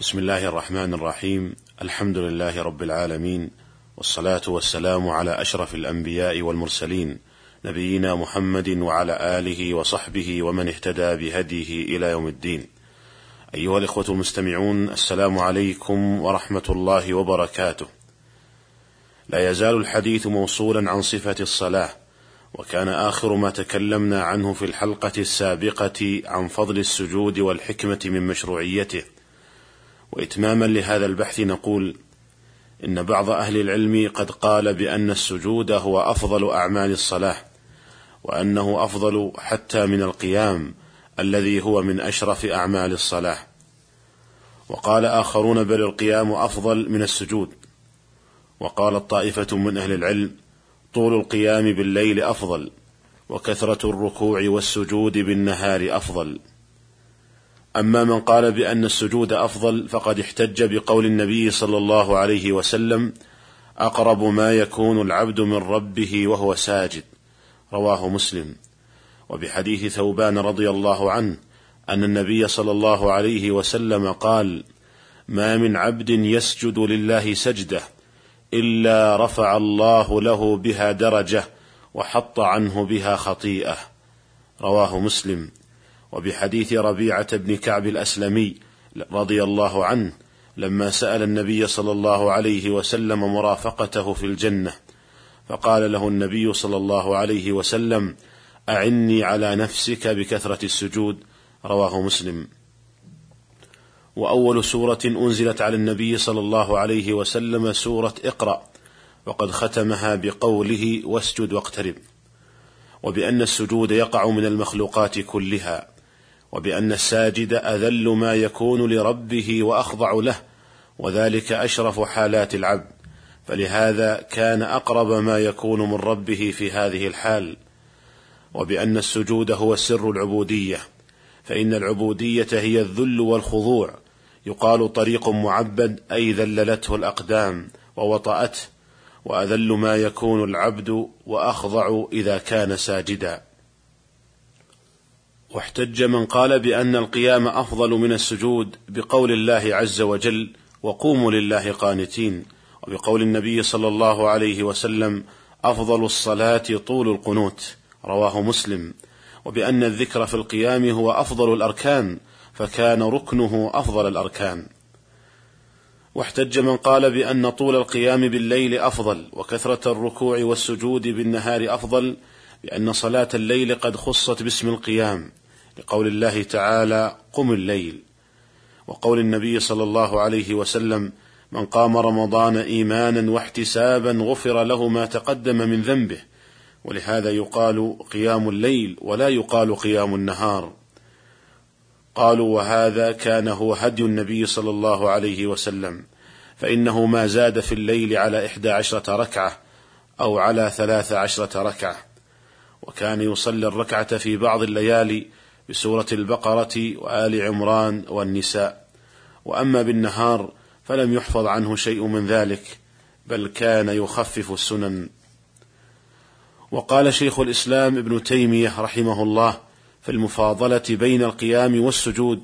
بسم الله الرحمن الرحيم الحمد لله رب العالمين والصلاه والسلام على اشرف الانبياء والمرسلين نبينا محمد وعلى اله وصحبه ومن اهتدى بهديه إلى يوم الدين ايها الاخوه المستمعون السلام عليكم ورحمه الله وبركاته لا يزال الحديث موصولا عن صفة الصلاة وكان آخر ما تكلمنا عنه في الحلقة السابقة عن فضل السجود والحكمة من مشروعيته. وإتماما لهذا البحث نقول إن بعض أهل العلم قد قال بأن السجود هو أفضل أعمال الصلاة وأنه أفضل حتى من القيام الذي هو من أشرف أعمال الصلاة. وقال آخرون بل القيام أفضل من السجود. وقالت طائفه من أهل العلم طول القيام بالليل أفضل وكثرة الركوع والسجود بالنهار أفضل. أما من قال بأن السجود أفضل فقد احتج بقول النبي صلى الله عليه وسلم أقرب ما يكون العبد من ربه وهو ساجد. رواه مسلم. وبحديث ثوبان رضي الله عنه أن النبي صلى الله عليه وسلم قال ما من عبد يسجد لله سجدة إلا رفع الله له بها درجة وحط عنه بها خطيئة رواه مسلم. وبحديث ربيعة بن كعب الأسلمي رضي الله عنه لما سأل النبي صلى الله عليه وسلم مرافقته في الجنة فقال له النبي صلى الله عليه وسلم أعني على نفسك بكثرة السجود. رواه مسلم. وأول سورة أنزلت على النبي صلى الله عليه وسلم سورة اقرأ وقد ختمها بقوله واسجد واقترب. وبأن السجود يقع من المخلوقات كلها. وبأن الساجد أذل ما يكون لربه وأخضع له وذلك أشرف حالات العبد. فلهذا كان أقرب ما يكون من ربه في هذه الحال. وبأن السجود هو سر العبودية فإن العبودية هي الذل والخضوع. يقال طريق معبد أي ذللته الأقدام ووطأته وأذل ما يكون العبد وأخضع إذا كان ساجدا. واحتج من قال بأن القيام أفضل من السجود بقول الله عز وجل وقوموا لله قانتين وبقول النبي صلى الله عليه وسلم أفضل الصلاة طول القنوت رواه مسلم. وبأن الذكر في القيام هو أفضل الأركان فكان ركنه أفضل الأركان. واحتج من قال بأن طول القيام بالليل أفضل وكثرة الركوع والسجود بالنهار أفضل بان صلاة الليل قد خصت باسم القيام لقول الله تعالى قم الليل وقول النبي صلى الله عليه وسلم من قام رمضان إيمانا واحتسابا غفر له ما تقدم من ذنبه ولهذا يقال قيام الليل ولا يقال قيام النهار قالوا وهذا كان هو هدي النبي صلى الله عليه وسلم فإنه ما زاد في الليل على إحدى عشرة ركعة أو على ثلاث عشرة ركعة وكان يصلي الركعة في بعض الليالي بسورة البقرة وآل عمران والنساء. وأما بالنهار فلم يحفظ عنه شيء من ذلك بل كان يخفف السنن. وقال شيخ الإسلام ابن تيمية رحمه الله في المفاضلة بين القيام والسجود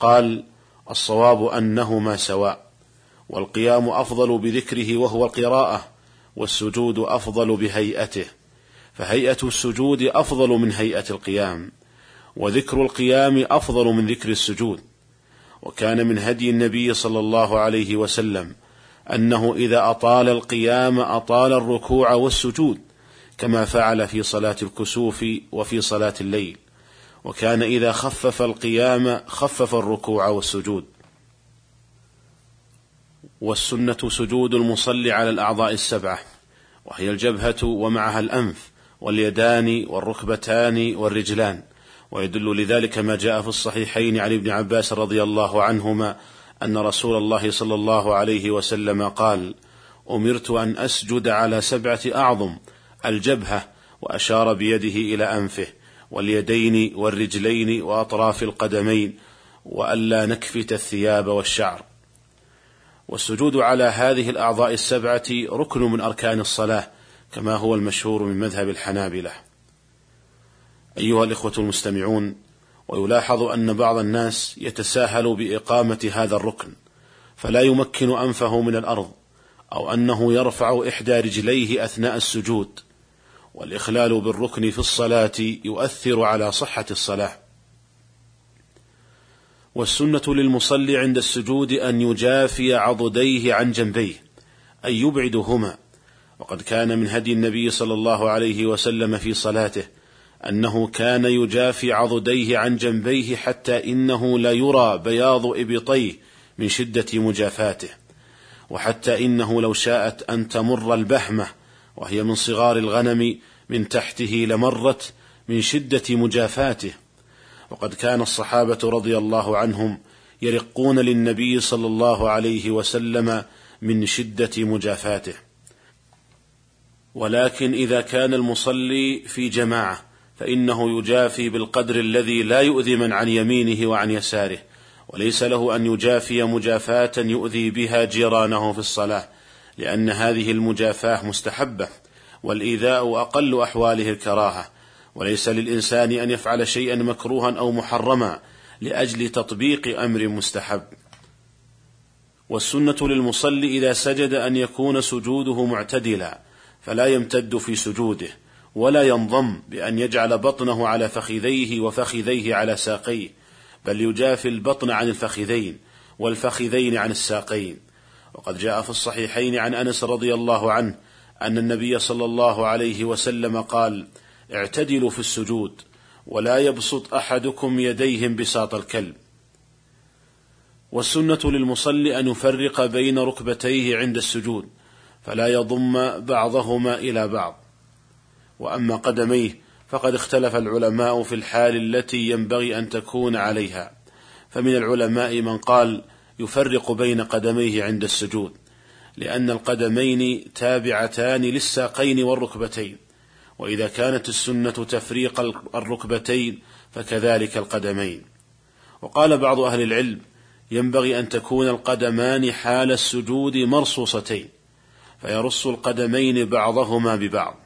قال الصواب أنهما سواء والقيام أفضل بذكره وهو القراءة والسجود أفضل بهيئته. فهيئة السجود أفضل من هيئة القيام وذكر القيام أفضل من ذكر السجود. وكان من هدي النبي صلى الله عليه وسلم أنه إذا أطال القيام أطال الركوع والسجود كما فعل في صلاة الكسوف وفي صلاة الليل. وكان إذا خفف القيام خفف الركوع والسجود. والسنة سجود المصلي على الأعضاء السبعة وهي الجبهة ومعها الأنف. واليدان والركبتان والرجلان. ويدل لذلك ما جاء في الصحيحين عن ابن عباس رضي الله عنهما أن رسول الله صلى الله عليه وسلم قال أمرت أن أسجد على سبعة أعظم الجبهة وأشار بيده إلى أنفه واليدين والرجلين وأطراف القدمين والا نكفت الثياب والشعر. والسجود على هذه الأعضاء السبعة ركن من أركان الصلاة كما هو المشهور من مذهب الحنابلة. أيها الإخوة المستمعون ويلاحظ أن بعض الناس يتساهل بإقامة هذا الركن فلا يمكن أنفه من الأرض أو أنه يرفع إحدى رجليه أثناء السجود والإخلال بالركن في الصلاة يؤثر على صحة الصلاة. والسنة للمصلي عند السجود أن يجافي عضديه عن جنبيه أي يبعدهما وقد كان من هدي النبي صلى الله عليه وسلم في صلاته أنه كان يجافي عضديه عن جنبيه حتى إنه لا يرى بياض إبطيه من شدة مجافاته وحتى إنه لو شاءت أن تمر البهمة وهي من صغار الغنم من تحته لمرت من شدة مجافاته. وقد كان الصحابة رضي الله عنهم يرقون للنبي صلى الله عليه وسلم من شدة مجافاته. ولكن إذا كان المصلي في جماعة فإنه يجافي بالقدر الذي لا يؤذي من عن يمينه وعن يساره وليس له أن يجافي مجافاة يؤذي بها جيرانه في الصلاة لأن هذه المجافاة مستحبة والإيذاء أقل أحواله الكراهة وليس للإنسان أن يفعل شيئا مكروها أو محرما لأجل تطبيق أمر مستحب. والسنة للمصلي إذا سجد أن يكون سجوده معتدلا فلا يمتد في سجوده ولا ينضم بأن يجعل بطنه على فخذيه وفخذيه على ساقيه بل يجافي البطن عن الفخذين والفخذين عن الساقين. وقد جاء في الصحيحين عن أنس رضي الله عنه أن النبي صلى الله عليه وسلم قال اعتدلوا في السجود ولا يبسط أحدكم يديه بساط الكلب. والسنة للمصلي أن يفرق بين ركبتيه عند السجود فلا يضم بعضهما إلى بعض. وأما قدميه فقد اختلف العلماء في الحال التي ينبغي أن تكون عليها. فمن العلماء من قال يفرق بين قدميه عند السجود لأن القدمين تابعتان للساقين والركبتين. وإذا كانت السنة تفريق الركبتين فكذلك القدمين. وقال بعض أهل العلم ينبغي أن تكون القدمان حال السجود مرصوصتين. فيرص القدمين بعضهما ببعض.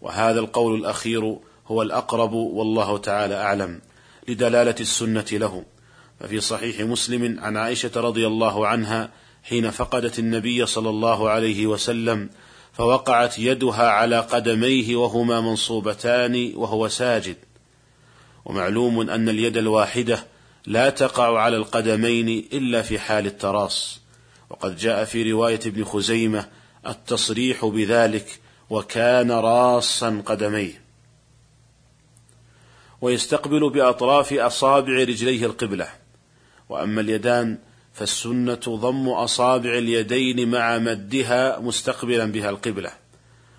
وهذا القول الأخير هو الأقرب والله تعالى أعلم لدلالة السنة له. ففي صحيح مسلم عن عائشة رضي الله عنها حين فقدت النبي صلى الله عليه وسلم فوقعت يدها على قدميه وهما منصوبتان وهو ساجد. ومعلوم أن اليد الواحدة لا تقع على القدمين إلا في حال التراص. وقد جاء في رواية ابن خزيمة التصريح بذلك وكان راصا قدميه. ويستقبل بأطراف أصابع رجليه القبلة. وأما اليدان فالسنة ضم أصابع اليدين مع مدها مستقبلا بها القبلة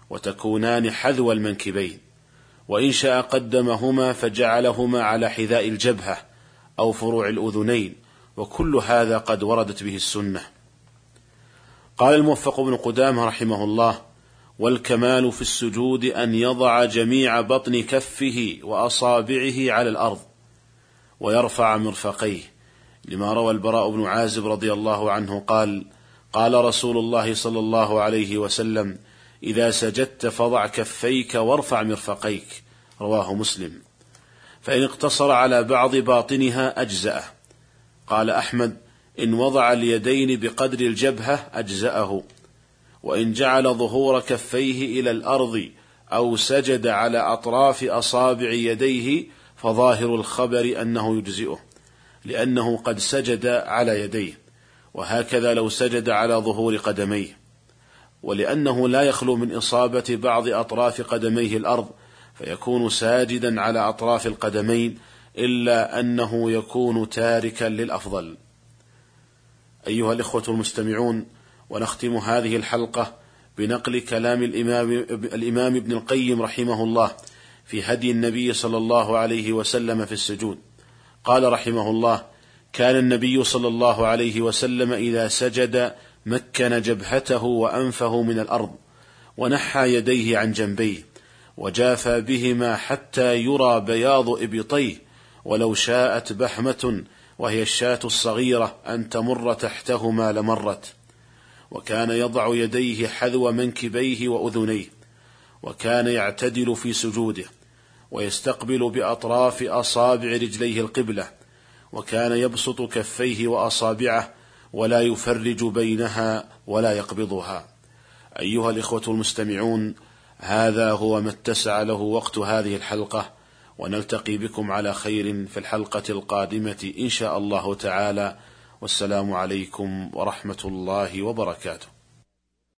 وتكونان حذو المنكبين. وإن شاء قدمهما فجعلهما على حذاء الجبهة أو فروع الأذنين وكل هذا قد وردت به السنة. قال الموفق بن قدامة رحمه الله والكمال في السجود أن يضع جميع بطن كفه وأصابعه على الأرض ويرفع مرفقيه. لما روى البراء بن عازب رضي الله عنه قال قال رسول الله صلى الله عليه وسلم إذا سجدت فضع كفيك وارفع مرفقيك. رواه مسلم. فإن اقتصر على بعض باطنها أجزأه. قال أحمد إن وضع اليدين بقدر الجبهة أجزأه. وإن جعل ظهور كفيه إلى الأرض أو سجد على أطراف أصابع يديه فظاهر الخبر أنه يجزئه لأنه قد سجد على يديه. وهكذا لو سجد على ظهور قدميه. ولأنه لا يخلو من إصابة بعض أطراف قدميه الأرض فيكون ساجدا على أطراف القدمين إلا أنه يكون تاركا للأفضل. أيها الإخوة المستمعون ونختم هذه الحلقة بنقل كلام الإمام, الإمام ابن القيم رحمه الله في هدي النبي صلى الله عليه وسلم في السجود. قال رحمه الله كان النبي صلى الله عليه وسلم إذا سجد مكن جبهته وأنفه من الأرض ونحى يديه عن جنبيه وجافى بهما حتى يرى بياض إبطيه ولو شاءت بحمة وهي الشاة الصغيرة أن تمر تحتهما لمرت وكان يضع يديه حذو منكبيه وأذنيه وكان يعتدل في سجوده ويستقبل بأطراف أصابع رجليه القبلة وكان يبسط كفيه وأصابعه ولا يفرج بينها ولا يقبضها. أيها الإخوة المستمعون هذا هو ما اتسع له وقت هذه الحلقة. ونلتقي بكم على خير في الحلقة القادمة إن شاء الله تعالى. والسلام عليكم ورحمة الله وبركاته.